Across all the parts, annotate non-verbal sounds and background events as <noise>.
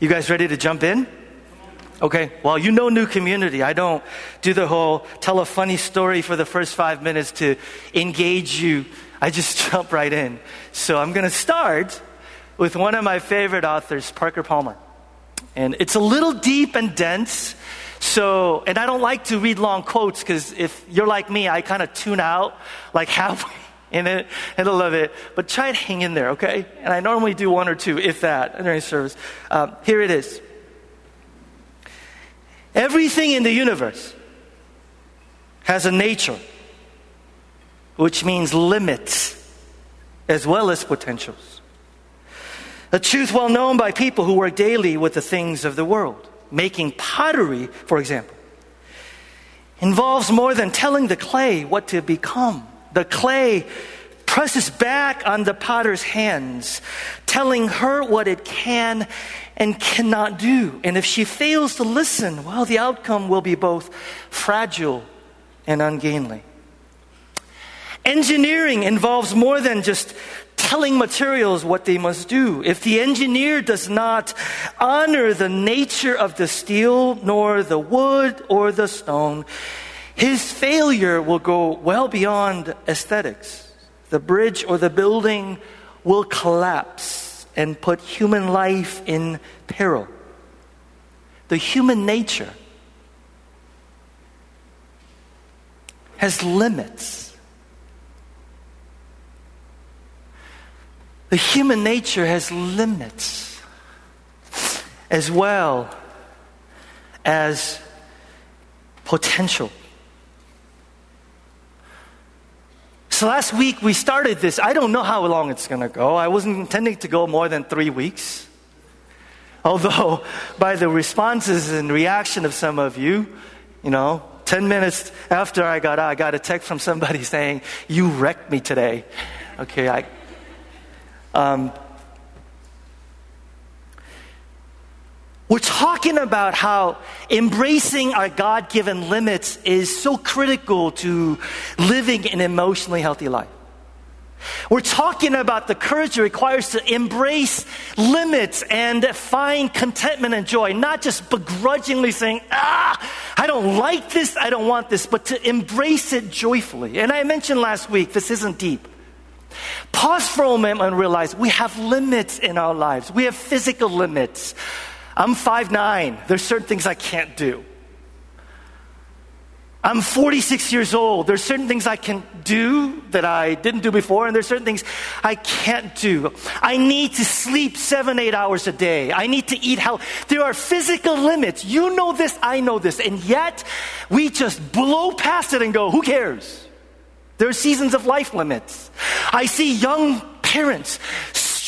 You guys ready to jump in? Okay, well, you know New Community. I don't do the whole tell a funny story for the first five minutes to engage you. I just <laughs> jump right in. So I'm going to start with one of my favorite authors, Parker Palmer. And it's a little deep and dense. So, and I don't like to read long quotes because if you're like me, I kind of tune out like <laughs> halfway in it and I love it. But try and hang in there, okay? And I normally do one or two, if that, during service. Um, here it is. Everything in the universe has a nature, which means limits as well as potentials. A truth well known by people who work daily with the things of the world. Making pottery, for example, involves more than telling the clay what to become. The clay presses back on the potter's hands, telling her what it can and cannot do. And if she fails to listen, well, the outcome will be both fragile and ungainly. Engineering involves more than just telling materials what they must do. If the engineer does not honor the nature of the steel, nor the wood or the stone, his failure will go well beyond aesthetics. The bridge or the building will collapse and put human life in peril. The human nature has limits. The human nature has limits as well as potential. So last week we started this. I don't know how long it's going to go. I wasn't intending to go more than three weeks. Although, <laughs> by the responses and reaction of some of you, you know, 10 minutes after I got out, I got a text from somebody <laughs> saying, You wrecked me today. Okay, I, um, we're talking about how embracing our God given limits is so critical to living an emotionally healthy life. We're talking about the courage it requires to embrace limits and find contentment and joy, not just begrudgingly saying, ah, I don't like this, I don't want this, but to embrace it joyfully. And I mentioned last week, this isn't deep. Pause for a moment and realize we have limits in our lives. We have physical limits. I'm 5'9. There's certain things I can't do. I'm 46 years old. There's certain things I can do that I didn't do before, and there's certain things I can't do. I need to sleep seven, eight hours a day. I need to eat health. There are physical limits. You know this, I know this, and yet we just blow past it and go, who cares? There are seasons of life limits. I see young parents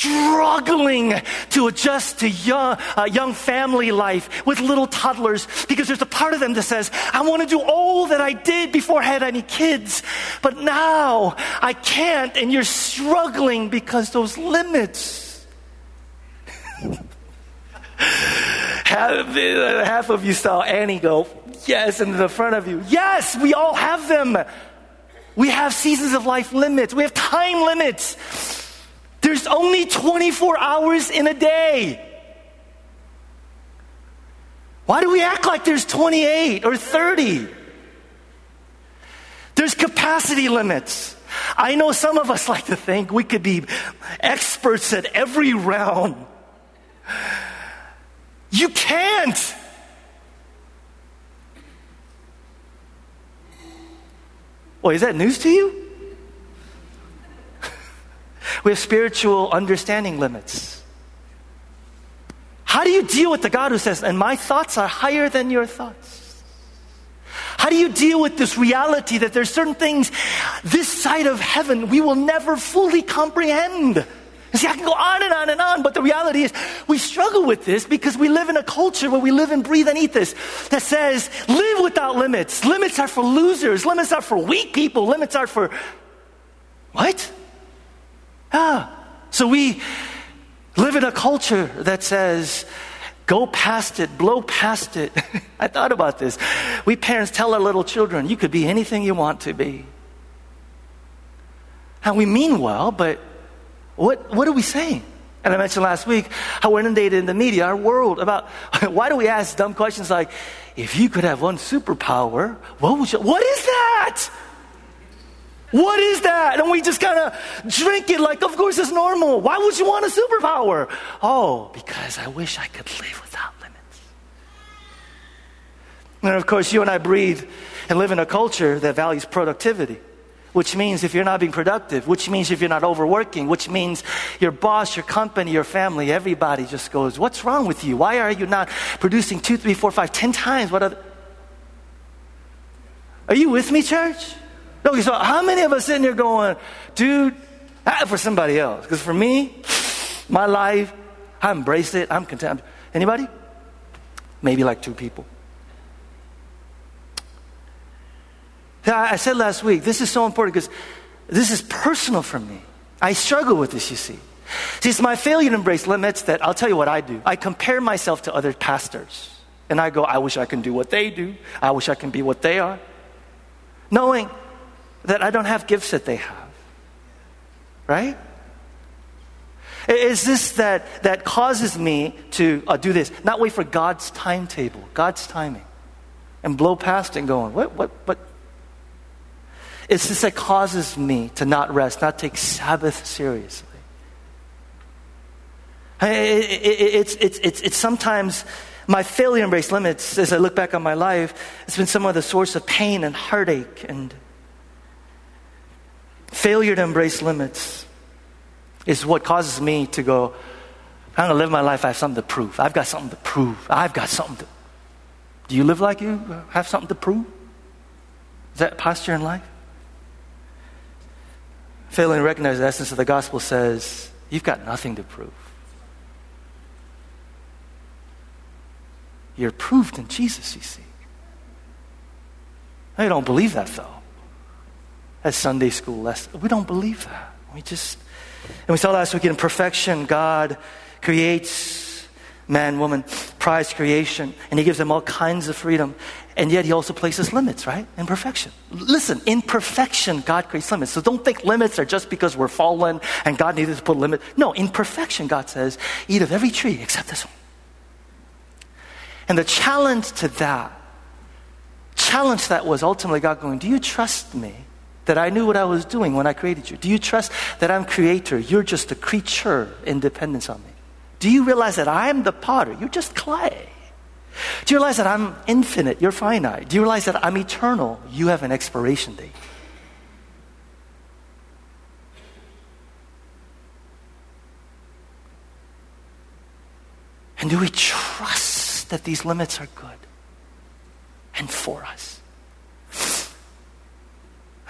struggling to adjust to young, uh, young family life with little toddlers because there's a part of them that says, I want to do all that I did before I had any kids, but now I can't, and you're struggling because those limits. <laughs> half, half of you saw Annie go, yes, in the front of you. Yes, we all have them. We have seasons of life limits. We have time limits. There's only 24 hours in a day. Why do we act like there's 28 or 30? There's capacity limits. I know some of us like to think we could be experts at every realm. You can't. Well, is that news to you? We have spiritual understanding limits. How do you deal with the God who says, and my thoughts are higher than your thoughts? How do you deal with this reality that there's certain things this side of heaven we will never fully comprehend? See, I can go on and on and on, but the reality is we struggle with this because we live in a culture where we live and breathe and eat this that says live without limits. Limits are for losers. Limits are for weak people. Limits are for what? Ah. So we live in a culture that says go past it, blow past it. <laughs> I thought about this. We parents tell our little children, you could be anything you want to be. And we mean well, but what, what are we saying? And I mentioned last week how we're inundated in the media, our world, about <laughs> why do we ask dumb questions like, if you could have one superpower, what would you, what is that? What is that? And we just kind of drink it like, of course it's normal. Why would you want a superpower? Oh, because I wish I could live without limits. And of course, you and I breathe and live in a culture that values productivity which means if you're not being productive, which means if you're not overworking, which means your boss, your company, your family, everybody just goes, What's wrong with you? Why are you not producing two, three, four, five, ten times? What are, are you with me, church? Okay, so how many of us sitting here going, dude, for somebody else? Because for me, my life, I embrace it, I'm content. Anybody? Maybe like two people. I said last week, this is so important because this is personal for me. I struggle with this, you see. See, it's my failure to embrace limits that I'll tell you what I do. I compare myself to other pastors. And I go, I wish I can do what they do. I wish I can be what they are. Knowing that I don't have gifts that they have. Right? Is this that, that causes me to uh, do this? Not wait for God's timetable, God's timing, and blow past and going, what, what, what, it's this that causes me to not rest, not take Sabbath seriously. It's, it's, it's, it's sometimes my failure to embrace limits as I look back on my life, it's been some of the source of pain and heartache and failure to embrace limits is what causes me to go, I'm going to live my life. I have something to prove. I've got something to prove. I've got something to. Do you live like you have something to prove? Is that posture in life? failing to recognize the essence of the gospel says, you've got nothing to prove. You're proved in Jesus, you see. I don't believe that, though. As Sunday school lesson. We don't believe that. We just, and we saw last week in perfection, God creates man, woman, prized creation, and He gives them all kinds of freedom. And yet he also places limits, right? In perfection. Listen, in perfection, God creates limits. So don't think limits are just because we're fallen and God needed to put limits. No, in perfection, God says, eat of every tree except this one. And the challenge to that, challenge that was ultimately God going, Do you trust me that I knew what I was doing when I created you? Do you trust that I'm creator? You're just a creature in dependence on me. Do you realize that I'm the potter? You're just clay. Do you realize that I'm infinite? You're finite. Do you realize that I'm eternal? You have an expiration date. And do we trust that these limits are good and for us?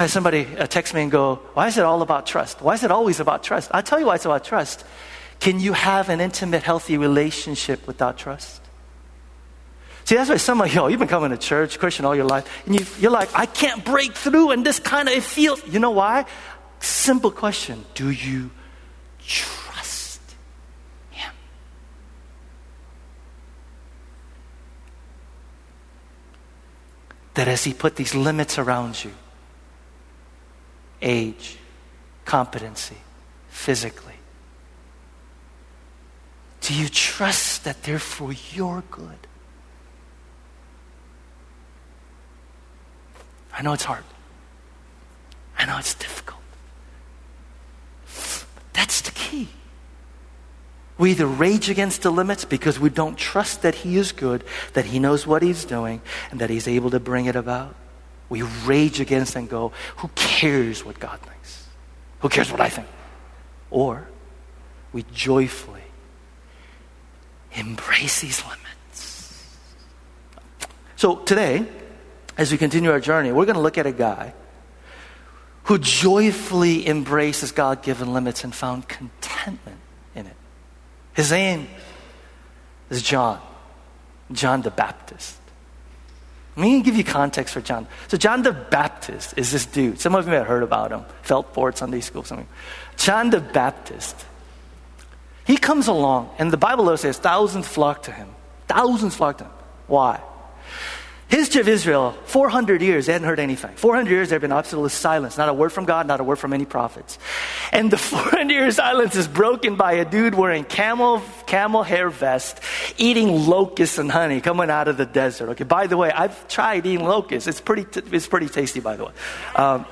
I had somebody uh, text me and go, Why is it all about trust? Why is it always about trust? I'll tell you why it's about trust. Can you have an intimate, healthy relationship without trust? See, that's why some of y'all, you've been coming to church, Christian all your life, and you, you're like, I can't break through, and this kind of, it feels, you know why? Simple question Do you trust Him? That as He put these limits around you, age, competency, physically, do you trust that they're for your good? I know it's hard. I know it's difficult. But that's the key. We either rage against the limits because we don't trust that He is good, that He knows what He's doing, and that He's able to bring it about. We rage against and go, Who cares what God thinks? Who cares what I think? Or we joyfully embrace these limits. So today, as we continue our journey, we're going to look at a guy who joyfully embraces God given limits and found contentment in it. His name is John, John the Baptist. Let me give you context for John. So, John the Baptist is this dude. Some of you have heard about him, felt for Sunday school. Something. John the Baptist. He comes along, and the Bible says thousands flock to him. Thousands flock to him. Why? History of Israel, 400 years, they hadn't heard anything. 400 years, there had been absolute silence. Not a word from God, not a word from any prophets. And the <laughs> 400 year silence is broken by a dude wearing camel, camel hair vest, eating locusts and honey coming out of the desert. Okay, by the way, I've tried eating locusts. It's pretty, it's pretty tasty, by the way. Um,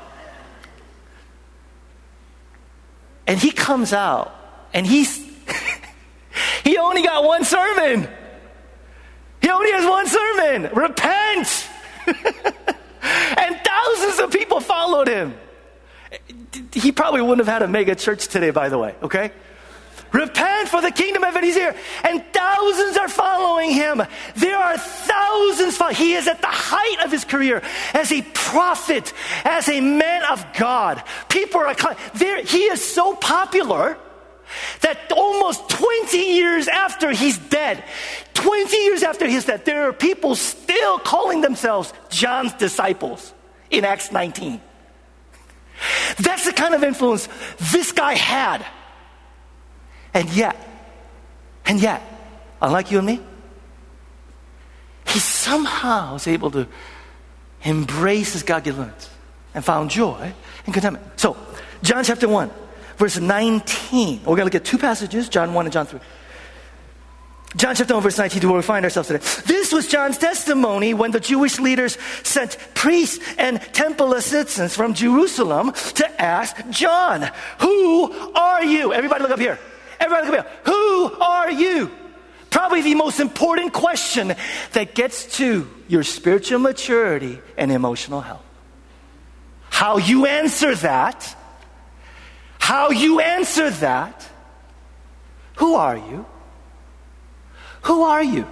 and he comes out, and he's, <laughs> he only got one sermon. He only has one sermon repent. <laughs> and thousands of people followed him. He probably wouldn't have had a mega church today, by the way, okay? Repent for the kingdom of heaven is here. And thousands are following him. There are thousands. He is at the height of his career as a prophet, as a man of God. People are, there, he is so popular that almost 20 years after he's dead, 20 years after he's dead, there are people still calling themselves John's disciples in Acts 19. That's the kind of influence this guy had. And yet, and yet, unlike you and me, he somehow was able to embrace his God given and found joy and contentment. So, John chapter 1, verse 19. We're going to look at two passages, John 1 and John 3. John chapter 1, verse 19 to where we find ourselves today. This was John's testimony when the Jewish leaders sent priests and temple assistants from Jerusalem to ask John, Who are you? Everybody look up here. Everybody look up here. Who are you? Probably the most important question that gets to your spiritual maturity and emotional health. How you answer that, how you answer that, who are you? Who are you?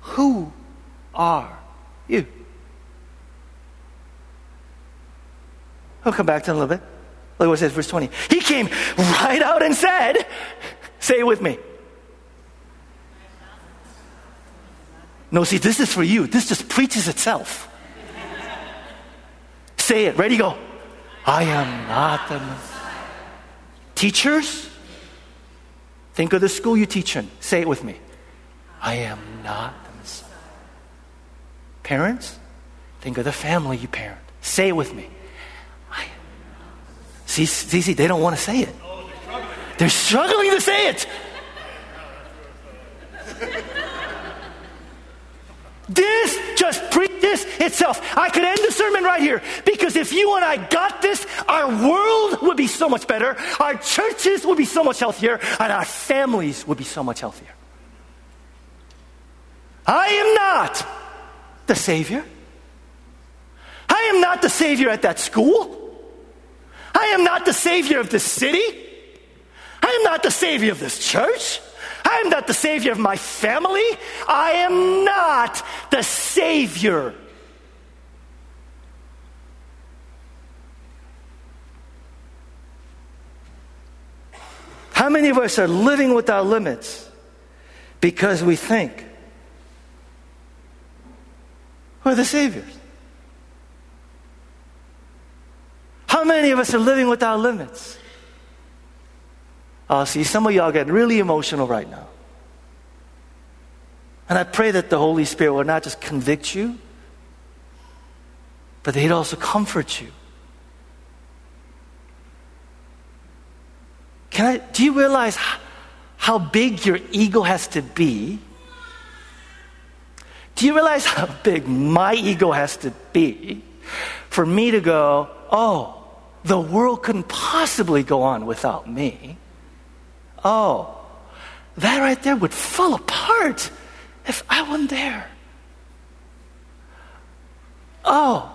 Who are you? I'll come back to it in a little bit. Look what it says, verse 20. He came right out and said, Say it with me. No, see, this is for you. This just preaches itself. Say it. Ready, go. I am not the Messiah. Teachers, Think of the school you teach in. Say it with me. I am not the Messiah. Parents, think of the family you parent. Say it with me. I see, see, see, they don't want to say it. They're struggling to say it. This just preaches itself. I could end the sermon right here because if you and I got this, our world would be so much better, our churches would be so much healthier, and our families would be so much healthier. I am not the Savior. I am not the Savior at that school. I am not the Savior of this city. I am not the Savior of this church. I am not the Savior of my family. I am not the Savior. How many of us are living with our limits because we think we're the Saviors? How many of us are living with our limits uh, see, some of y'all getting really emotional right now. And I pray that the Holy Spirit will not just convict you, but that He'd also comfort you. Can I, do you realize how, how big your ego has to be? Do you realize how <laughs> big my ego has to be for me to go, oh, the world couldn't possibly go on without me? Oh, that right there would fall apart if I wasn't there. Oh.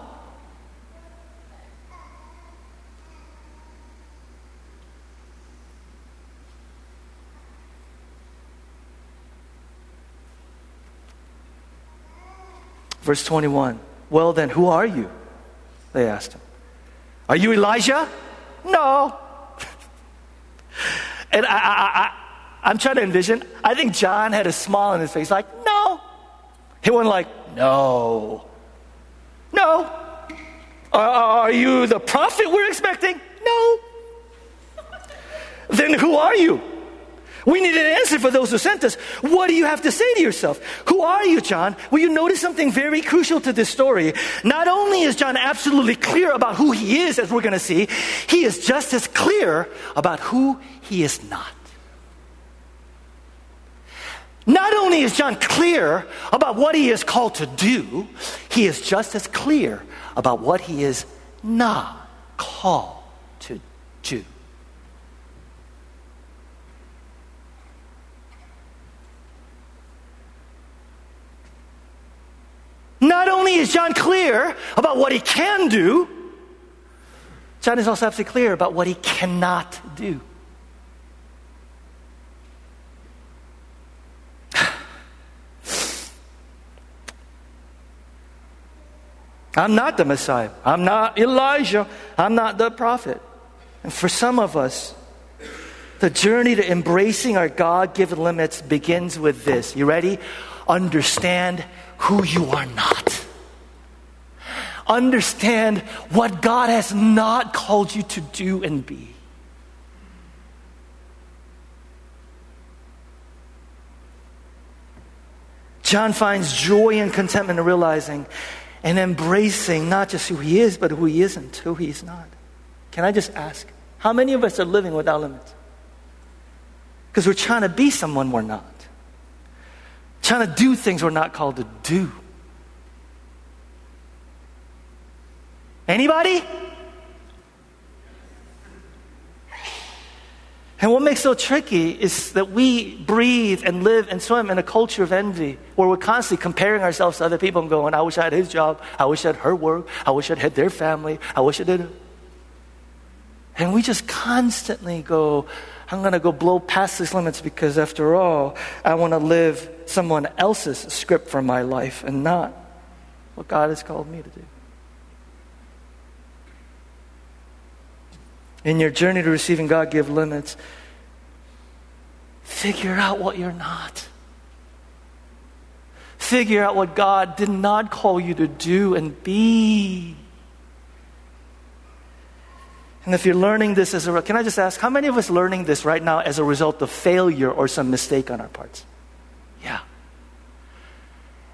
Verse 21. Well, then, who are you? They asked him. Are you Elijah? No. And I, I, I, am trying to envision, I think John had a smile on his face, like, no. He wasn't like, no. No. Are, are you the prophet we're expecting? No. then who are you? We need an answer for those who sent us. What do you have to say to yourself? Who are you, John? Well, you notice something very crucial to this story. Not only is John absolutely clear about who he is, as we're going to see, he is just as clear about who he is not. Not only is John clear about what he is called to do, he is just as clear about what he is not called to do. Not only is John clear about what he can do, John is also absolutely clear about what he cannot do. <sighs> I'm not the Messiah. I'm not Elijah. I'm not the prophet. And for some of us, the journey to embracing our God given limits begins with this. You ready? Understand who you are not. Understand what God has not called you to do and be. John finds joy and contentment in realizing and embracing not just who he is, but who he isn't, who he is not. Can I just ask, how many of us are living without limits? Because we're trying to be someone we're not, trying to do things we're not called to do. Anybody? And what makes it so tricky is that we breathe and live and swim in a culture of envy where we're constantly comparing ourselves to other people and going, I wish I had his job. I wish I had her work. I wish I had their family. I wish I did. And we just constantly go, I'm going to go blow past these limits because after all, I want to live someone else's script for my life and not what God has called me to do. In your journey to receiving God give limits, figure out what you're not. Figure out what God did not call you to do and be. And if you're learning this as a, can I just ask, how many of us learning this right now as a result of failure or some mistake on our parts?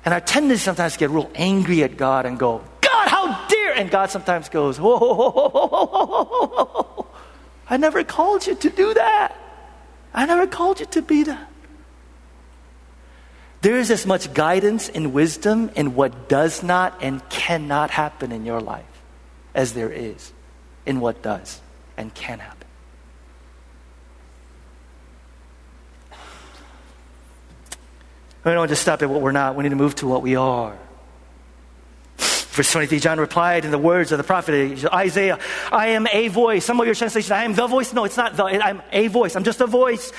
And I tend to sometimes get real angry at God and go, God, how dare! And God sometimes goes, whoa, whoa, whoa, I never called you to do that. I never called you to be that. There is as much guidance and wisdom in what does not and cannot happen in your life as there is in what does and can happen. We don't just stop at what we're not, we need to move to what we are. Verse 23, John replied in the words of the prophet Isaiah, I am a voice. Some of your translations, I am the voice. No, it's not the, I'm a voice. I'm just a voice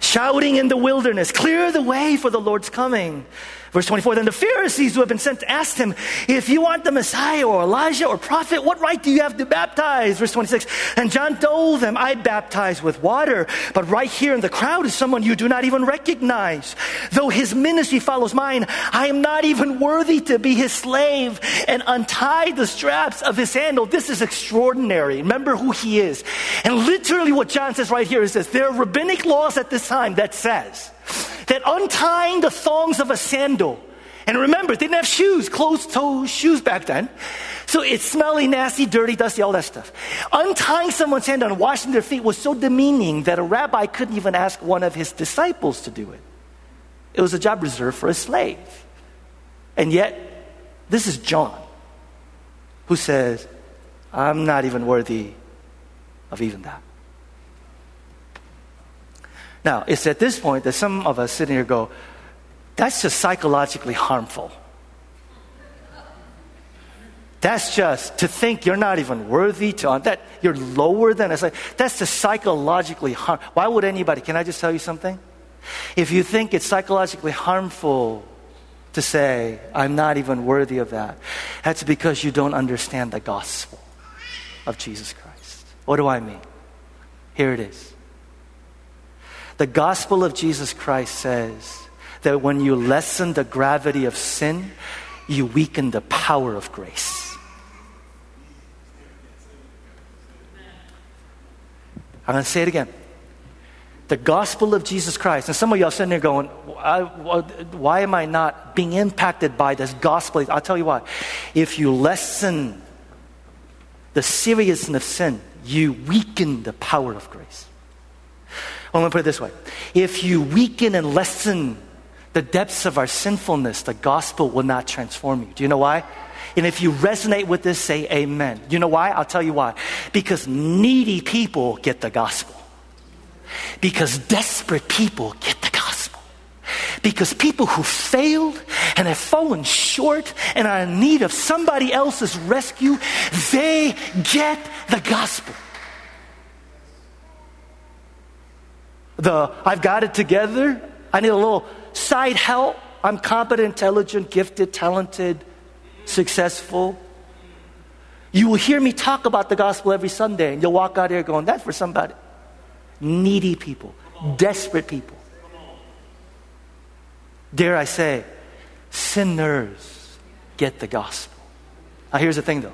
shouting in the wilderness, clear the way for the Lord's coming. Verse 24, then the Pharisees who have been sent asked him, if you want the Messiah or Elijah or prophet, what right do you have to baptize? Verse 26, and John told them, I baptize with water, but right here in the crowd is someone you do not even recognize. Though his ministry follows mine, I am not even worthy to be his slave and untie the straps of his sandal. This is extraordinary. Remember who he is. And literally what John says right here is this, there are rabbinic laws at this time that says, that untying the thongs of a sandal, and remember, they didn't have shoes, closed toe shoes back then. So it's smelly, nasty, dirty, dusty, all that stuff. Untying someone's sandal and washing their feet was so demeaning that a rabbi couldn't even ask one of his disciples to do it. It was a job reserved for a slave. And yet, this is John who says, I'm not even worthy of even that. Now, it's at this point that some of us sitting here go, that's just psychologically harmful. That's just to think you're not even worthy to that you're lower than us. That's just psychologically harm. Why would anybody? Can I just tell you something? If you think it's psychologically harmful to say I'm not even worthy of that, that's because you don't understand the gospel of Jesus Christ. What do I mean? Here it is. The gospel of Jesus Christ says that when you lessen the gravity of sin, you weaken the power of grace. I'm going to say it again. the gospel of Jesus Christ. And some of y'all sitting there going, why am I not being impacted by this gospel? I'll tell you why. If you lessen the seriousness of sin, you weaken the power of grace. I'm going to put it this way. If you weaken and lessen the depths of our sinfulness, the gospel will not transform you. Do you know why? And if you resonate with this, say amen. You know why? I'll tell you why. Because needy people get the gospel. Because desperate people get the gospel. Because people who failed and have fallen short and are in need of somebody else's rescue, they get the gospel. The I've got it together, I need a little side help, I'm competent, intelligent, gifted, talented, successful. You will hear me talk about the gospel every Sunday, and you'll walk out here going, That's for somebody. Needy people, desperate people. Dare I say, sinners get the gospel. Now, here's the thing though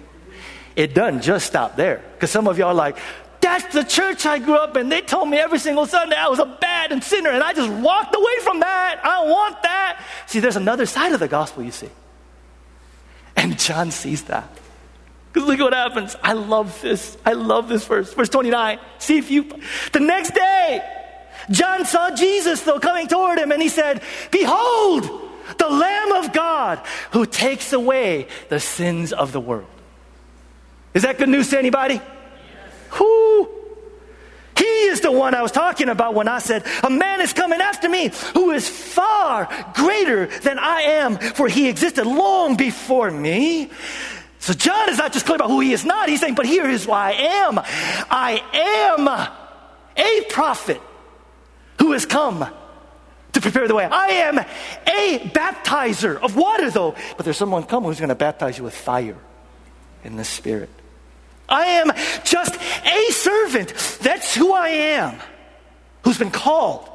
it doesn't just stop there. Because some of y'all are like, that's the church I grew up in. They told me every single Sunday I was a bad and sinner, and I just walked away from that. I don't want that. See, there's another side of the gospel, you see. And John sees that. Because look what happens. I love this. I love this verse. Verse 29. See if you. The next day, John saw Jesus, though, coming toward him, and he said, Behold, the Lamb of God who takes away the sins of the world. Is that good news to anybody? Who? He is the one I was talking about when I said, A man is coming after me who is far greater than I am, for he existed long before me. So John is not just clear about who he is not, he's saying, But here is why I am. I am a prophet who has come to prepare the way. I am a baptizer of water, though, but there's someone coming who's going to baptize you with fire in the Spirit. I am just a servant. That's who I am, who's been called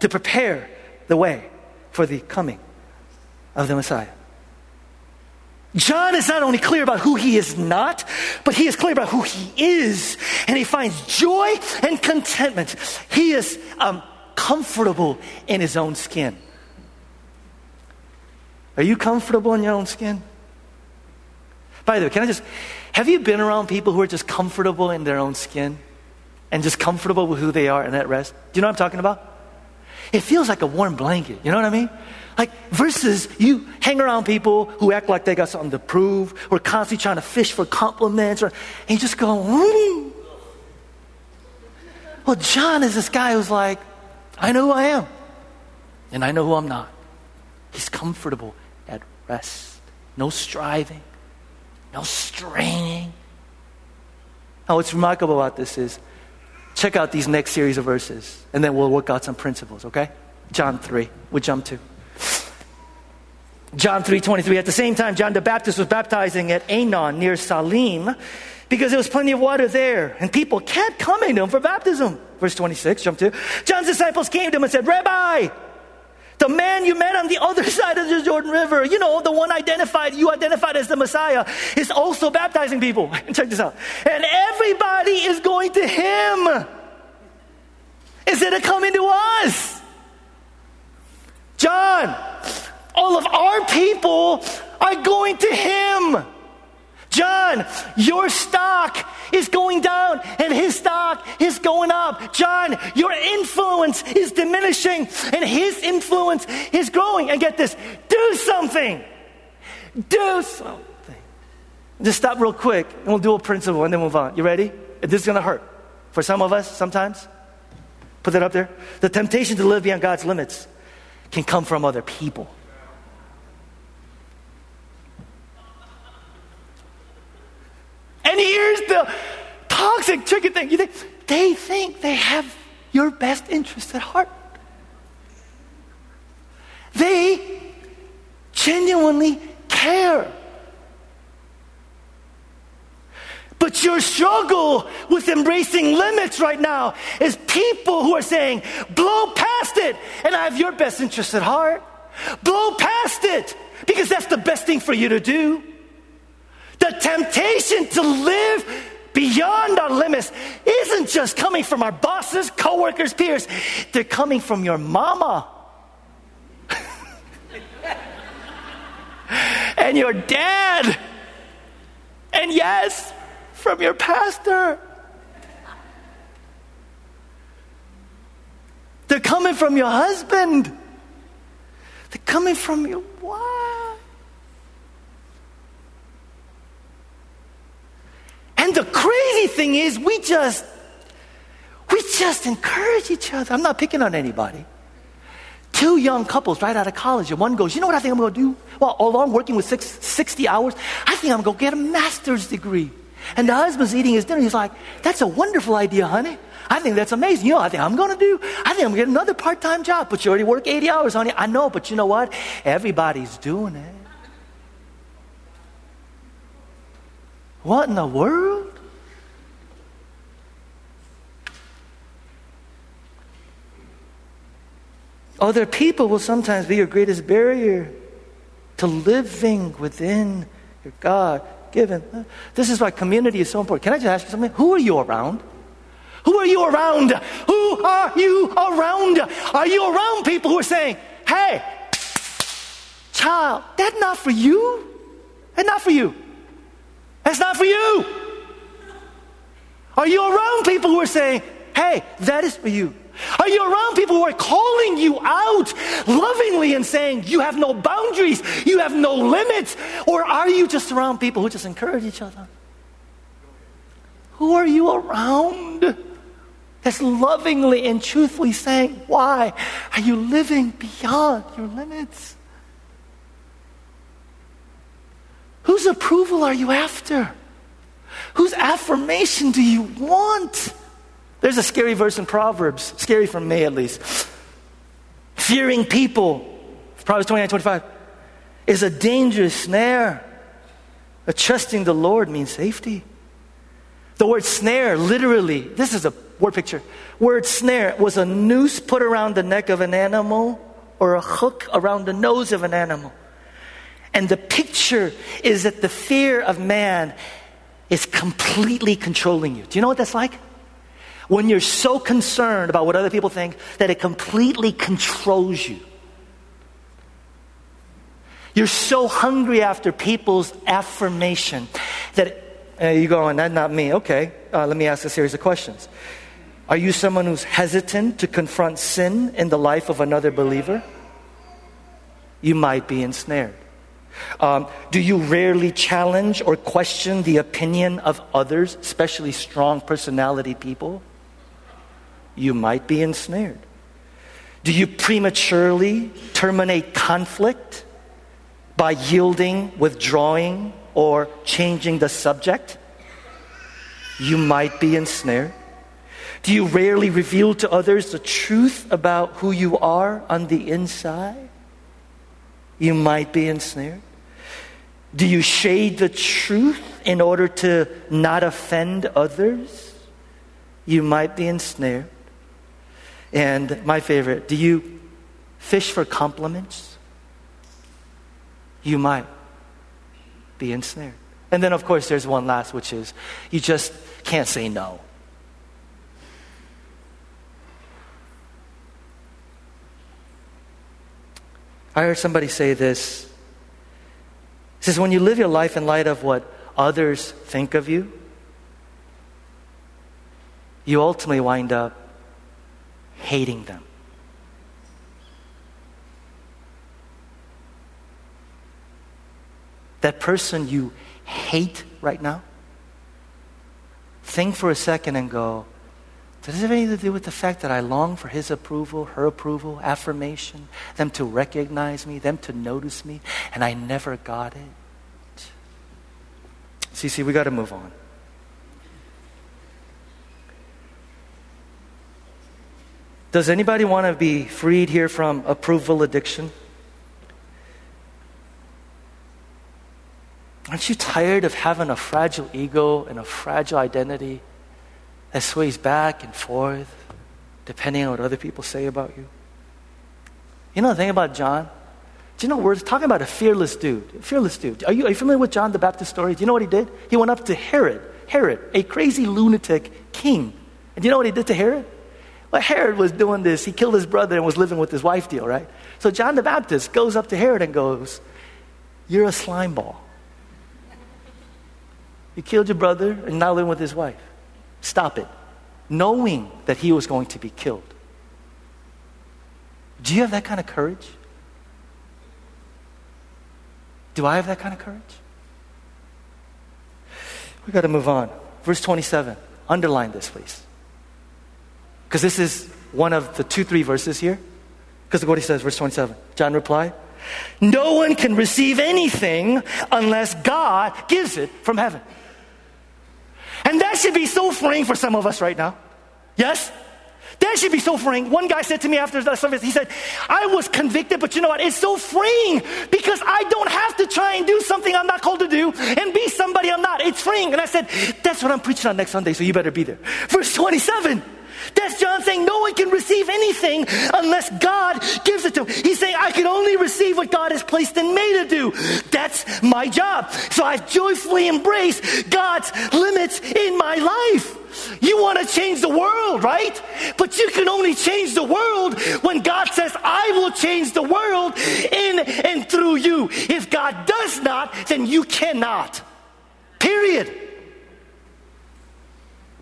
to prepare the way for the coming of the Messiah. John is not only clear about who he is not, but he is clear about who he is. And he finds joy and contentment. He is um, comfortable in his own skin. Are you comfortable in your own skin? By the way, can I just, have you been around people who are just comfortable in their own skin and just comfortable with who they are and at rest? Do you know what I'm talking about? It feels like a warm blanket. You know what I mean? Like, versus you hang around people who act like they got something to prove, who are constantly trying to fish for compliments, or, and you just go. Well, John is this guy who's like, I know who I am, and I know who I'm not. He's comfortable at rest. No striving, no straining. Now, what's remarkable about this is check out these next series of verses, and then we'll work out some principles, okay? John 3, we jump to. John 3:23 at the same time John the Baptist was baptizing at Aenon near Salim because there was plenty of water there and people kept coming to him for baptism. Verse 26, jump to. John's disciples came to him and said, "Rabbi, the man you met on the other <laughs> side of the Jordan River, you know, the one identified, you identified as the Messiah, is also baptizing people. <laughs> Check this out. And everybody is going to him instead of coming to us. John, all of our people are going to him. John, your stock is going down and his stock is going up. John, your influence is diminishing and his influence is growing. And get this do something. Do something. Just stop real quick and we'll do a principle and then move on. You ready? This is going to hurt. For some of us, sometimes. Put that up there. The temptation to live beyond God's limits can come from other people. And here's the toxic, tricky thing. You think, they think they have your best interest at heart. They genuinely care. But your struggle with embracing limits right now is people who are saying, blow past it, and I have your best interest at heart. Blow past it, because that's the best thing for you to do. The temptation to live beyond our limits isn't just coming from our bosses, coworkers, peers. They're coming from your mama. <laughs> and your dad. And yes, from your pastor. They're coming from your husband. They're coming from your wife. And the crazy thing is, we just, we just encourage each other. I'm not picking on anybody. Two young couples right out of college, and one goes, You know what I think I'm going to do? Well, along working with six, 60 hours, I think I'm going to get a master's degree. And the husband's eating his dinner. He's like, That's a wonderful idea, honey. I think that's amazing. You know, I think I'm going to do. I think I'm going to get another part time job. But you already work 80 hours, honey. I know, but you know what? Everybody's doing it. What in the world? Other people will sometimes be your greatest barrier to living within your God given. This is why community is so important. Can I just ask you something? Who are you around? Who are you around? Who are you around? Are you around people who are saying, hey, child, that's not for you? That's not for you. That's not for you. Are you around people who are saying, hey, that is for you? Are you around people who are calling you out lovingly and saying you have no boundaries, you have no limits? Or are you just around people who just encourage each other? Who are you around that's lovingly and truthfully saying, Why are you living beyond your limits? Whose approval are you after? Whose affirmation do you want? There's a scary verse in Proverbs, scary for me at least. Fearing people, Proverbs 29 25, is a dangerous snare. But trusting the Lord means safety. The word snare, literally, this is a word picture. Word snare was a noose put around the neck of an animal or a hook around the nose of an animal. And the picture is that the fear of man is completely controlling you. Do you know what that's like? when you're so concerned about what other people think that it completely controls you. You're so hungry after people's affirmation that uh, you go, and that's not me. Okay, uh, let me ask a series of questions. Are you someone who's hesitant to confront sin in the life of another believer? You might be ensnared. Um, do you rarely challenge or question the opinion of others, especially strong personality people? you might be ensnared. Do you prematurely terminate conflict by yielding, withdrawing, or changing the subject? You might be ensnared. Do you rarely reveal to others the truth about who you are on the inside? You might be ensnared. Do you shade the truth in order to not offend others? You might be ensnared. And my favorite, do you fish for compliments? You might be ensnared. And then, of course, there's one last, which is you just can't say no. I heard somebody say this. It says, when you live your life in light of what others think of you, you ultimately wind up hating them. That person you hate right now, think for a second and go, does it have anything to do with the fact that I long for his approval, her approval, affirmation, them to recognize me, them to notice me, and I never got it? See, see, we got to move on. Does anybody want to be freed here from approval addiction? Aren't you tired of having a fragile ego and a fragile identity that sways back and forth depending on what other people say about you? You know the thing about John? Do you know we're talking about a fearless dude? Fearless dude. Are you, are you familiar with John the Baptist story? Do you know what he did? He went up to Herod Herod, a crazy lunatic king. And do you know what he did to Herod? Well, Herod was doing this. He killed his brother and was living with his wife deal, right? So John the Baptist goes up to Herod and goes, You're a slime ball. You killed your brother and now living with his wife. Stop it. Knowing that he was going to be killed. Do you have that kind of courage? Do I have that kind of courage? We got to move on. Verse 27. Underline this, please. Because this is one of the two, three verses here. Because look what he says, verse 27. John replied, No one can receive anything unless God gives it from heaven. And that should be so freeing for some of us right now. Yes? That should be so freeing. One guy said to me after the service, he said, I was convicted, but you know what? It's so freeing because I don't have to try and do something I'm not called to do and be somebody I'm not. It's freeing. And I said, That's what I'm preaching on next Sunday, so you better be there. Verse 27. That's John saying no one can receive anything unless God gives it to him. He's saying I can only receive what God has placed in me to do. That's my job. So I joyfully embrace God's limits in my life. You want to change the world, right? But you can only change the world when God says, I will change the world in and through you. If God does not, then you cannot. Period.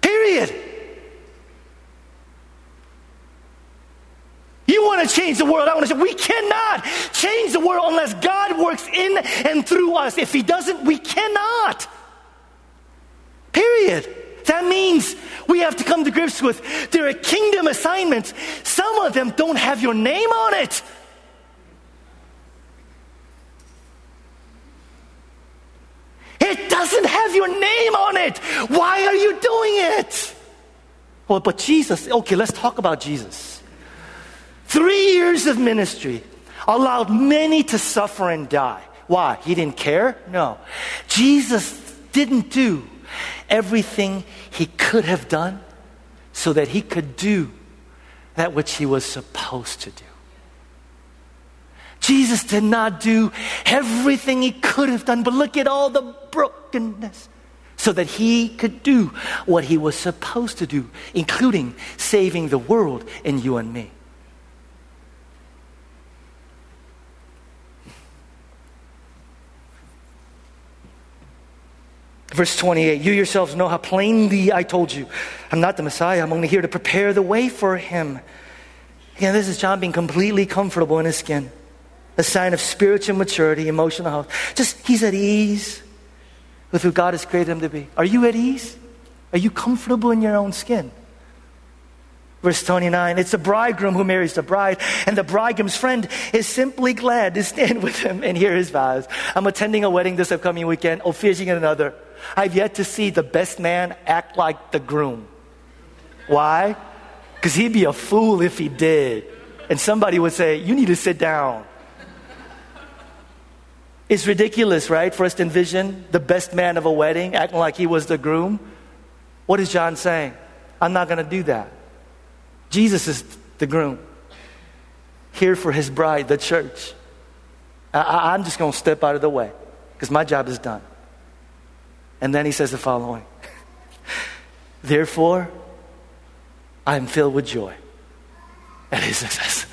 Period. You want to change the world. I want to say, we cannot change the world unless God works in and through us. If He doesn't, we cannot. Period. That means we have to come to grips with there are kingdom assignments. Some of them don't have your name on it. It doesn't have your name on it. Why are you doing it? Well, but Jesus, okay, let's talk about Jesus. Three years of ministry allowed many to suffer and die. Why? He didn't care? No. Jesus didn't do everything he could have done so that he could do that which he was supposed to do. Jesus did not do everything he could have done, but look at all the brokenness so that he could do what he was supposed to do, including saving the world and you and me. Verse 28 You yourselves know how plainly I told you, I'm not the Messiah. I'm only here to prepare the way for him. Again, this is John being completely comfortable in his skin. A sign of spiritual maturity, emotional health. Just, he's at ease with who God has created him to be. Are you at ease? Are you comfortable in your own skin? Verse 29, it's the bridegroom who marries the bride, and the bridegroom's friend is simply glad to stand <laughs> with him and hear his vows. I'm attending a wedding this upcoming weekend, officiating at another. I've yet to see the best man act like the groom. Why? Because he'd be a fool if he did. And somebody would say, You need to sit down. It's ridiculous, right, for us to envision the best man of a wedding acting like he was the groom. What is John saying? I'm not going to do that. Jesus is the groom, here for his bride, the church. I, am just going to step out of the way because my job is done. And then he says the following Therefore, I am filled with joy at his success.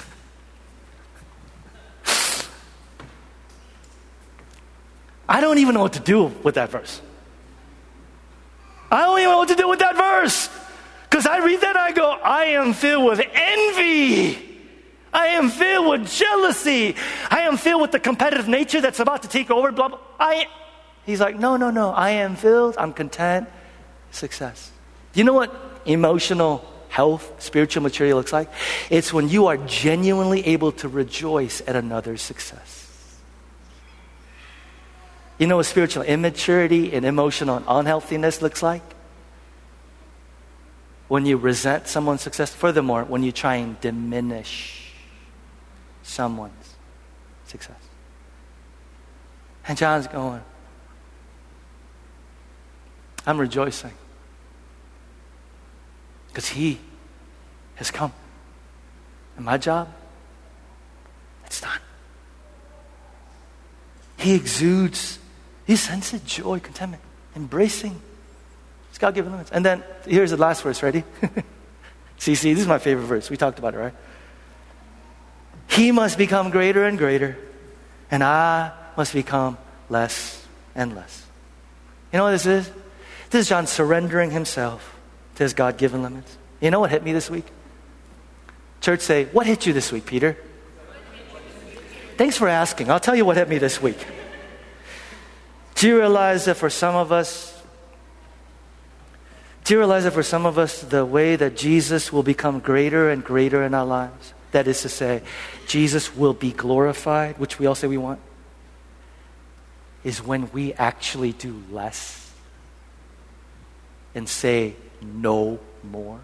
I don't even know what to do with that verse. I don't even know what to do with that verse. Because I read that, I go, I am filled with envy. I am filled with jealousy. I am filled with the competitive nature that's about to take over, blah, blah. I, he's like, no, no, no. I am filled. I'm content. Success. You know what emotional health, spiritual maturity looks like? It's when you are genuinely able to rejoice at another's success. You know what spiritual immaturity and emotional unhealthiness looks like? when you resent someone's success. Furthermore, when you try and diminish someone's success. And John's going, I'm rejoicing because he has come. And my job, it's done. He exudes, he senses joy, contentment, embracing It's God given limits. And then here's the last verse. Ready? <laughs> see, see, this is my favorite verse. We talked about it, right? He must become greater and greater, and I must become less and less. You know what this is? This is John surrendering himself to his God given limits. You know what hit me this week? Church say, What hit you this week, Peter? Thanks for asking. I'll tell you what hit me this week. Do you realize that for some of us, do you realize that for some of us, the way that Jesus will become greater and greater in our lives, that is to say, Jesus will be glorified, which we all say we want, is when we actually do less and say no more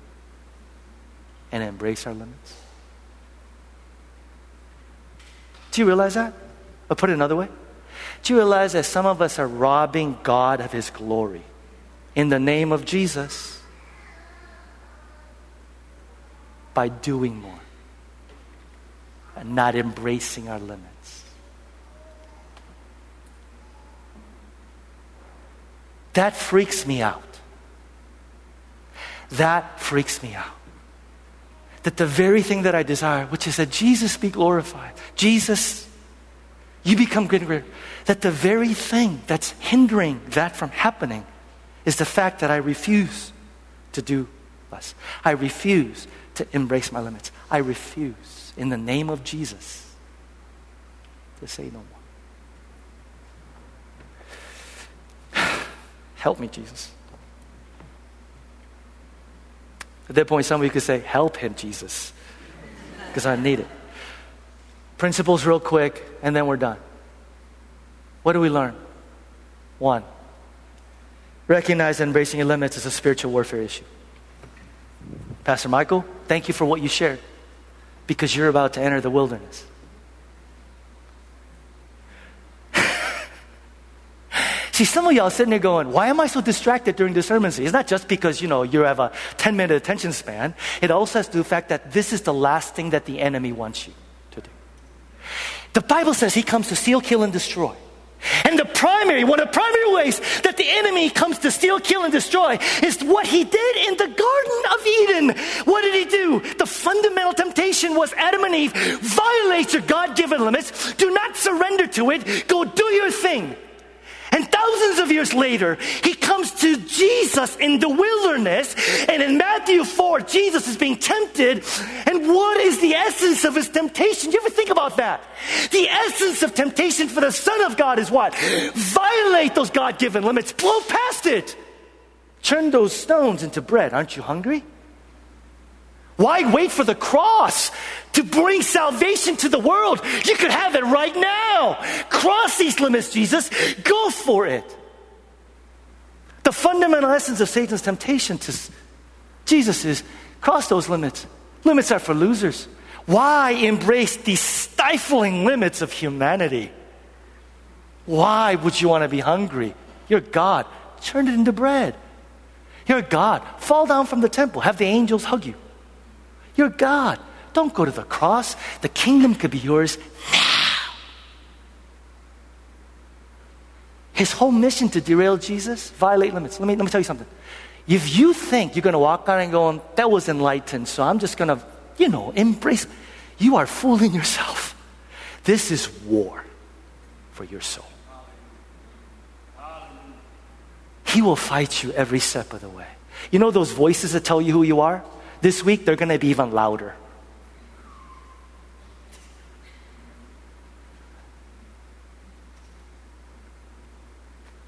and embrace our limits? Do you realize that? Or put it another way? Do you realize that some of us are robbing God of His glory in the name of Jesus by doing more and not embracing our limits? That freaks me out. That freaks me out. That the very thing that I desire, which is that Jesus be glorified, Jesus, you become greater that the very thing that's hindering that from happening is the fact that I refuse to do less. I refuse to embrace my limits. I refuse, in the name of Jesus, to say no more. <sighs> Help me, Jesus. At that point, some of you could say, Help him, Jesus, because I need it. Principles, real quick, and then we're done. What do we learn? One, recognize that embracing your limits is a spiritual warfare issue. Pastor Michael, thank you for what you shared because you're about to enter the wilderness. See, some of y'all sitting there going, why am I so distracted during the sermon? It's not just because, you know, you have a 10 minute attention span. It also has to do with the fact that this is the last thing that the enemy wants you to do. The Bible says he comes to steal, kill, and destroy. And the primary, one of the primary ways that the enemy comes to steal, kill, and destroy is what he did in the Garden of Eden. What did he do? The fundamental temptation was Adam and Eve, violate your God given limits, do not surrender to it, go do your thing. And thousands of years later, he comes to Jesus in the wilderness. And in Matthew 4, Jesus is being tempted. And what is the essence of his temptation? You ever think about that? The essence of temptation for the Son of God is what? Violate those God given limits, blow past it. Turn those stones into bread. Aren't you hungry? Why wait for the cross to bring salvation to the world? You could have it right now. Cross these limits, Jesus. Go for it. The fundamental essence of Satan's temptation to Jesus is cross those limits. Limits are for losers. Why embrace these stifling limits of humanity? Why would you want to be hungry? You're God. Turn it into bread. You're God. Fall down from the temple. Have the angels hug you. You're God. Don't go to the cross. The kingdom could be yours now. His whole mission to derail Jesus, violate limits. Let me, let me tell you something. If you think you're going to walk out and go, that was enlightened, so I'm just going to, you know, embrace, you are fooling yourself. This is war for your soul. He will fight you every step of the way. You know those voices that tell you who you are? This week, they're going to be even louder.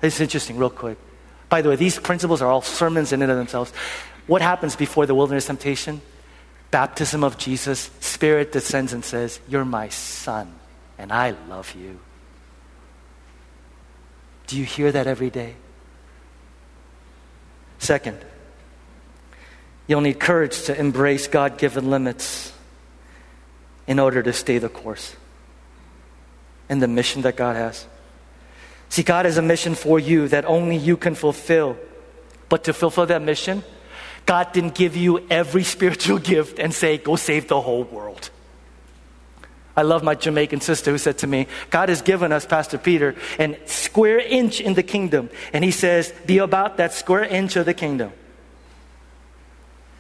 It's interesting, real quick. By the way, these principles are all sermons in and of themselves. What happens before the wilderness temptation? Baptism of Jesus, Spirit descends and says, You're my son, and I love you. Do you hear that every day? Second, You'll need courage to embrace God given limits in order to stay the course and the mission that God has. See, God has a mission for you that only you can fulfill. But to fulfill that mission, God didn't give you every <laughs> spiritual gift and say, go save the whole world. I love my Jamaican sister who said to me, God has given us, Pastor Peter, an square inch in the kingdom. And he says, be about that square inch of the kingdom.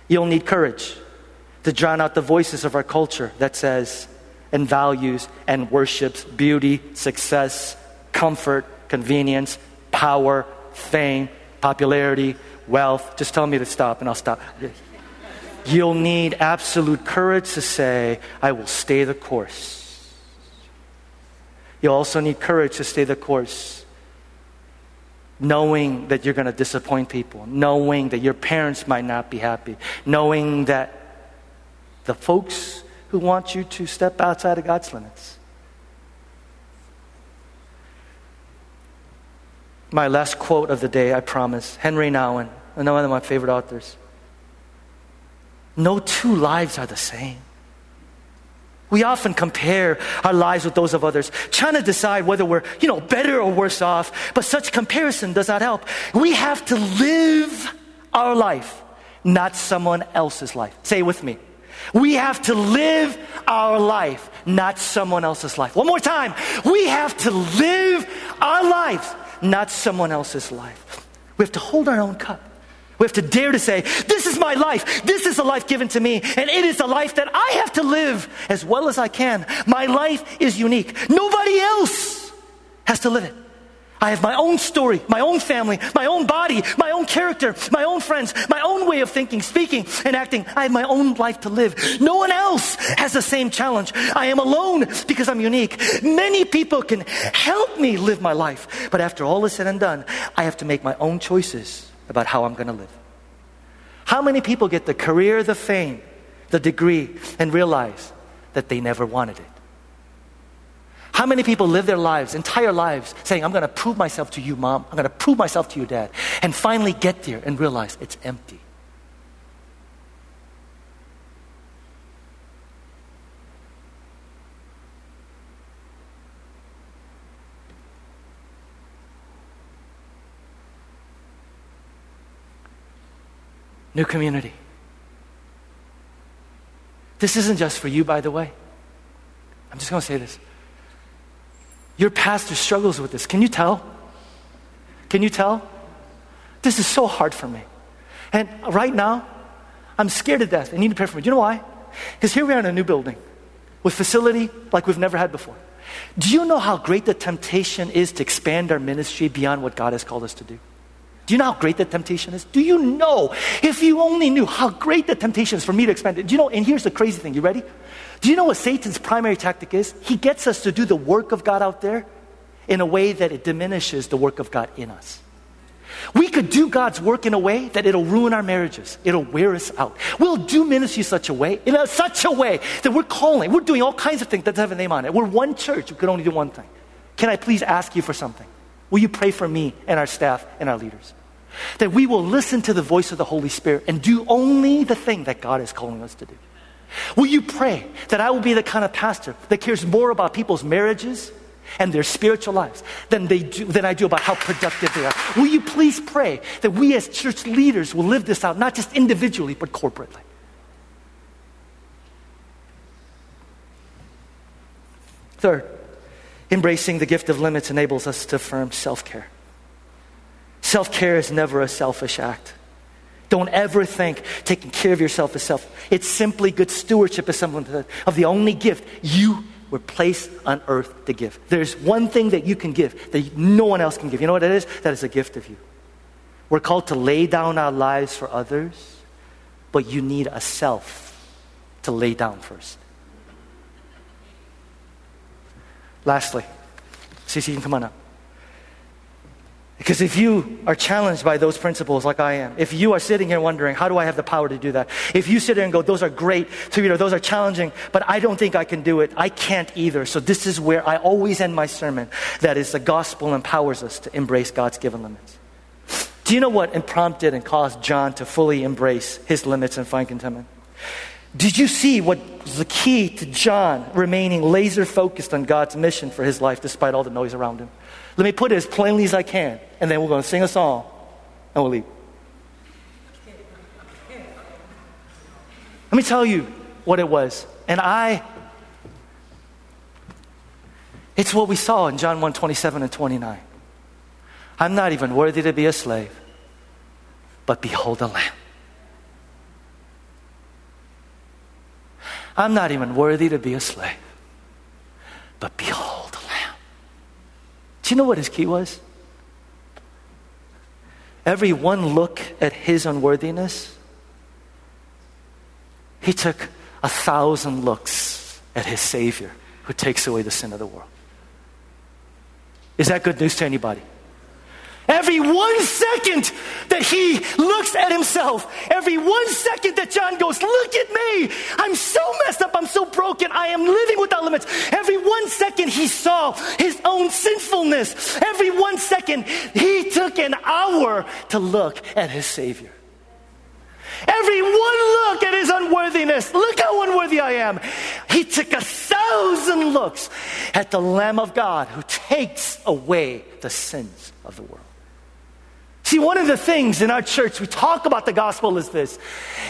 You'll need courage to drown out the voices of our culture that says and values and worships beauty, success, comfort, convenience, power, fame, popularity, wealth. Just tell me to stop and I'll stop. You'll need absolute courage to say, I will stay the course. You'll also need courage to stay the course, knowing that you're going to disappoint people, knowing that your parents might not be happy, knowing that the folks who want you to step outside of God's limits. My last quote of the day, I promise Henri Nouwen, another one of my favorite authors. No two lives are the same. We often compare our lives with those of others, trying to decide whether we're, you know, better or worse off, but such comparison does not help. We have to live our life, not someone else's life. Say with me. We have to live our life, not someone else's life. One more time. We have to live our lives, not someone else's life. We have to hold our own cup. We have to dare to say, This is my life. This is the life given to me. And it is the life that I have to live as well as I can. My life is unique. Nobody else has to live it. I have my own story, my own family, my own body, my own character, my own friends, my own way of thinking, speaking, and acting. I have my own life to live. No one else has the same challenge. I am alone because I'm unique. Many people can help me live my life. But after all is said and done, I have to make my own choices about how I'm going to live. How many people get the career, the fame, the degree, and realize that they never wanted it? How many people live their lives, entire lives, saying, I'm going to prove myself to you, mom. I'm going to prove myself to you, dad. And finally get there and realize it's empty. New community. This isn't just for you, by the way. I'm just going to say this. Your pastor struggles with this. Can you tell? Can you tell? This is so hard for me. And right now, I'm scared to death. I need to pray for me. Do you know why? Because here we are in a new building with facility like we've never had before. Do you know how great the temptation is to expand our ministry beyond what God has called us to do? Do you know how great the temptation is? Do you know? If you only knew how great the temptation is for me to expand it. Do you know? And here's the crazy thing. You ready? Do you know what Satan's primary tactic is? He gets us to do the work of God out there in a way that it diminishes the work of God in us. We could do God's work in a way that it'll ruin our marriages. It'll wear us out. We'll do ministry such a way, in a, such a way that we're calling, we're doing all kinds of things that doesn't have a name on it. We're one church, we could only do one thing. Can I please ask you for something? Will you pray for me and our staff and our leaders? That we will listen to the voice of the Holy Spirit and do only the thing that God is calling us to do. Will you pray that I will be the kind of pastor that cares more about people's marriages and their spiritual lives than, they do, than I do about how productive they are? Will you please pray that we as church leaders will live this out, not just individually, but corporately? Third, embracing the gift of limits enables us to affirm self care. Self care is never a selfish act. Don't ever think taking care of yourself is self. It's simply good stewardship of someone of the only gift you were placed on earth to give. There's one thing that you can give that no one else can give. You know what it is? That is a gift of you. We're called to lay down our lives for others, but you need a self to lay down first. Lastly, CC, you can come on up. Because if you are challenged by those principles like I am, if you are sitting here wondering, how do I have the power to do that? If you sit there and go, those are great, so, you know, those are challenging, but I don't think I can do it. I can't either. So this is where I always end my sermon. That is the gospel empowers us to embrace God's given limits. Do you know what prompted and caused John to fully embrace his limits and find contentment? Did you see what was the key to John remaining laser focused on God's mission for his life despite all the noise around him? Let me put it as plainly as I can, and then we're going to sing a song and we'll leave. Let me tell you what it was. And I, It's what we saw in John 1 27 and 29. I'm not even worthy to be a slave, but behold the Lamb. I'm not even worthy to be a slave, but behold. Do you know what his key was? Every one look at his unworthiness, he took a thousand looks at his Savior who takes away the sin of the world. Is that good news to anybody? Every one second that he looks at himself, every one second that John goes, Look at me. I'm so messed up. I'm so broken. I am living without limits. Every one second he saw his own sinfulness. Every one second he took an hour to look at his Savior. Every one look at his unworthiness. Look how unworthy I am. He took a thousand looks at the Lamb of God who takes away the sins of the world. See, one of the things in our church we talk about the gospel is this,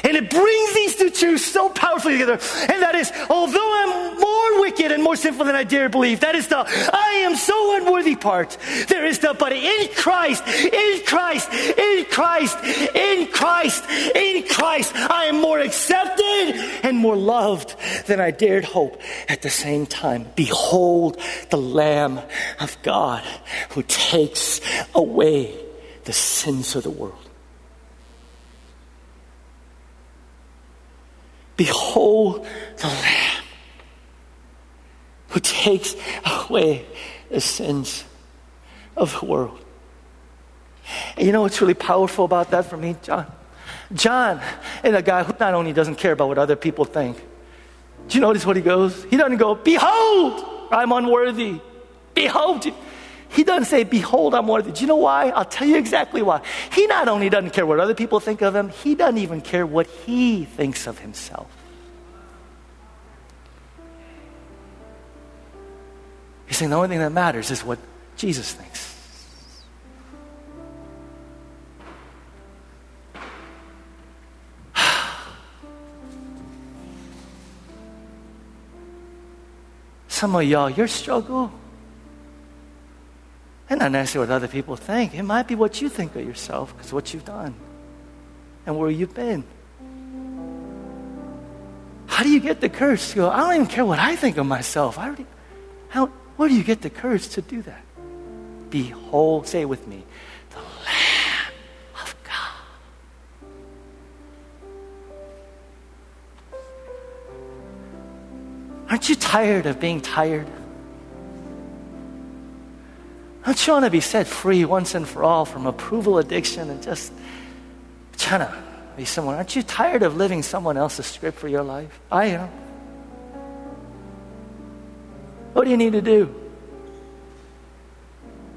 and it brings these two truths so powerfully together. And that is, although I'm more wicked and more sinful than I dare believe, that is the I am so unworthy part. There is the but in Christ, in Christ, in Christ, in Christ, in Christ, I am more accepted and more loved than I dared hope. At the same time, behold the Lamb of God who takes away the sins of the world. Behold the Lamb who takes away the sins of the world. And you know what's really powerful about that for me, John? John is a guy who not only doesn't care about what other people think. Do you notice what he goes? He doesn't go, Behold, I'm unworthy. Behold. He doesn't say, Behold, I'm worthy. Do you know why? I'll tell you exactly why. He not only doesn't care what other people think of him, he doesn't even care what he thinks of himself. He's saying the only thing that matters is what Jesus thinks. <sighs> Some of y'all, your struggle and not necessarily what other people think. It might be what you think of yourself because what you've done and where you've been. How do you get the courage to go, I don't even care what I think of myself. I already, how, where do you get the courage to do that? Behold, say it with me, the Lamb of God. Aren't you tired of being tired? Don't you want to be set free once and for all from approval addiction and just trying to be someone? Aren't you tired of living someone else's script for your life? I am. What do you need to do?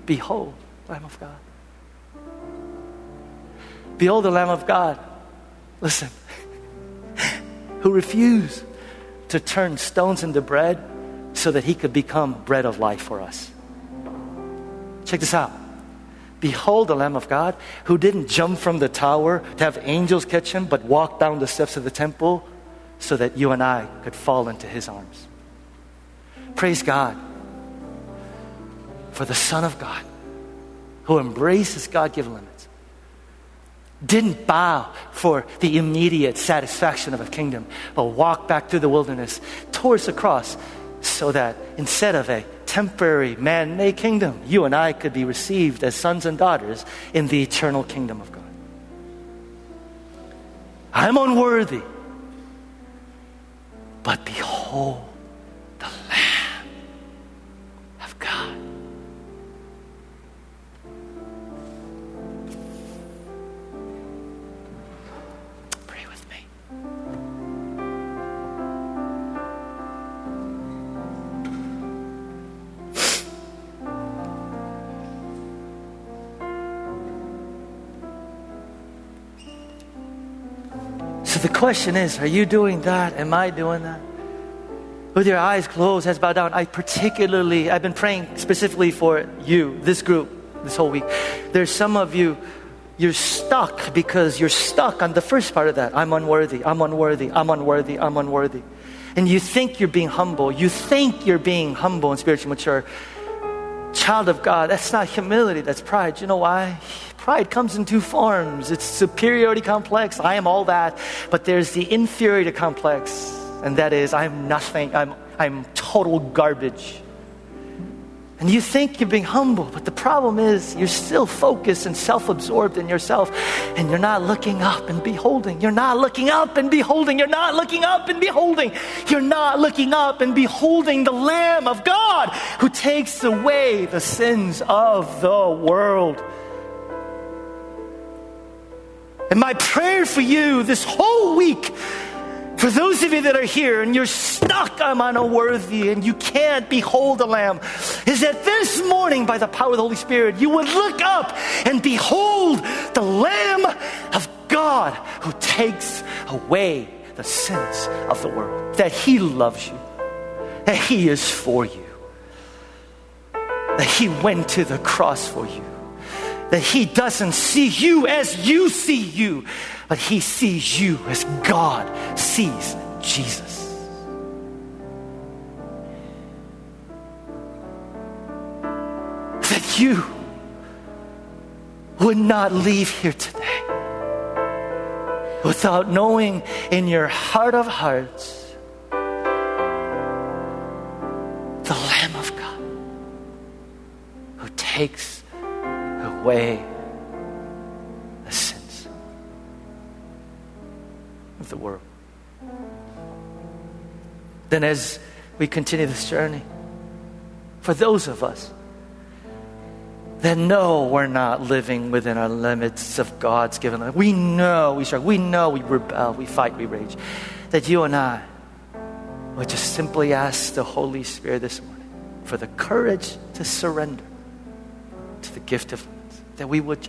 Behold, Lamb of God. Behold the Lamb of God. Listen, <laughs> who refused to turn stones into bread so that he could become bread of life for us. Check this out. Behold the Lamb of God who didn't jump from the tower to have angels catch him, but walked down the steps of the temple so that you and I could fall into his arms. Praise God for the Son of God who embraced his God given limits, didn't bow for the immediate satisfaction of a kingdom, but walked back through the wilderness towards the cross so that instead of a temporary man made kingdom, you and I could be received as sons and daughters in the eternal kingdom of God. I'm unworthy, but behold question is are you doing that? Am I doing that? With your eyes closed, heads bowed down, I particularly, I've been praying specifically for you, this group, this whole week. There's some of you, you're stuck because you're stuck on the first part of that. I'm unworthy, I'm unworthy, I'm unworthy, I'm unworthy. and you think you're being humble, you think you're being humble and spiritually mature, child of God, that's not humility, that's pride. You know why? Pride comes in two forms. It's superiority complex, I am all that, but there's the inferiority complex, and that is I'm nothing, I'm, I'm total garbage. And you think you're being humble, but the problem is you're still focused and self absorbed in yourself, and you're not looking up and beholding. You're not looking up and beholding. You're not looking up and beholding. You're not looking up and beholding the Lamb of God who takes away the sins of the world. And my prayer for you this whole week for those of you that are here and you're stuck, I'm unworthy, and you can't behold the Lamb, is that this morning, by the power of the Holy Spirit, you would look up and behold the Lamb of God who takes away the sins of the world. That He loves you, that He is for you, that He went to the cross for you, that He doesn't see you as you see you but he sees you as God sees Jesus. That you would not leave here today without knowing in your heart of hearts the Lamb of God who takes away the sins of the world. Then, as we continue this journey, for those of us that know we're not living within our limits of God's given life, we know we struggle, we know we rebel, we fight, we rage, that you and I would just simply ask the Holy Spirit this morning for the courage to surrender to the gift of that we would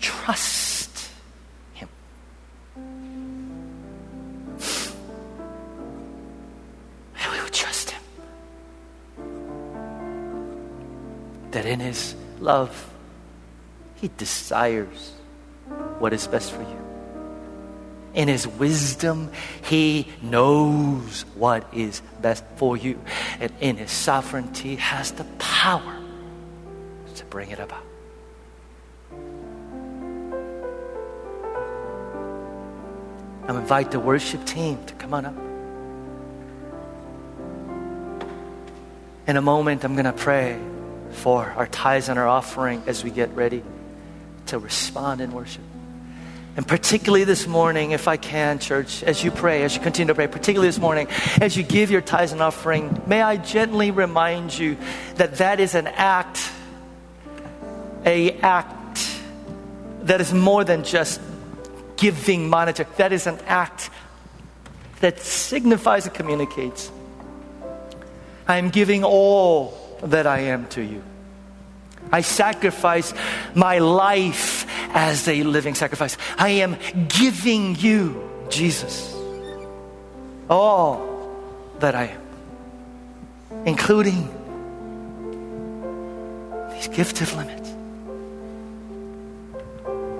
trust Him. That we would trust Him. that in His love, He desires what is best for you. In His wisdom, He knows what is best for you. And in His sovereignty, has the power to bring it about. I invite the worship team to come on up. In a moment, I'm going to pray for our tithes and our offering as we get ready to respond in worship. And particularly this morning, if I can, church, as you pray, as you continue to pray, particularly this morning, as you give your tithes and offering, may I gently remind you that that is an act, a act that is more than just giving monetary. That is an act that signifies and communicates. I am giving all that I am to you. I sacrifice my life as a living sacrifice. I am giving you, Jesus, all that I am, including these gifted limits.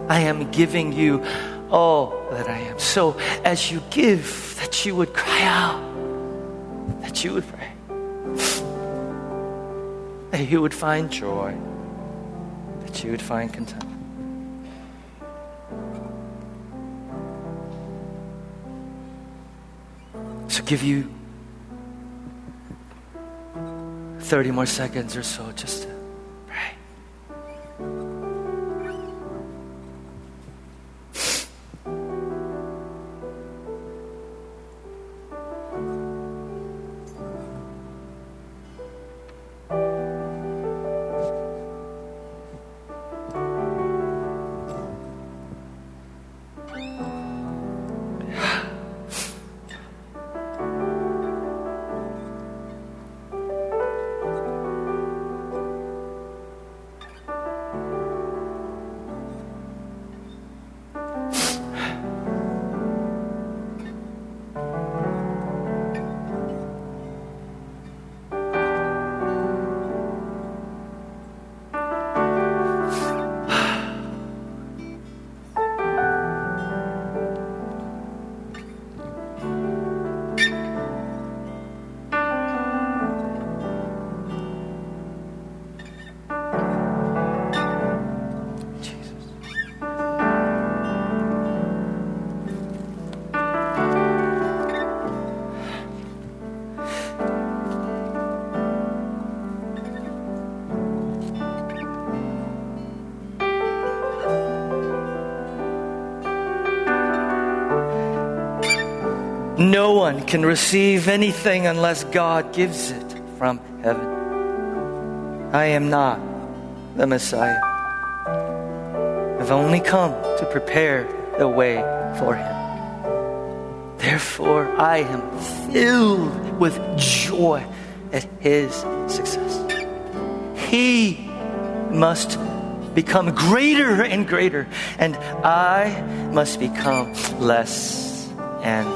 I am giving you all that I am. So as you give, that you would cry out, that you would pray that you would find joy, that you would find contentment. So give you 30 more seconds or so just to No one can receive anything unless God gives it from heaven. I am not the Messiah. I've only come to prepare the way for him. Therefore, I am filled with joy at his success. He must become greater and greater, and I must become less and.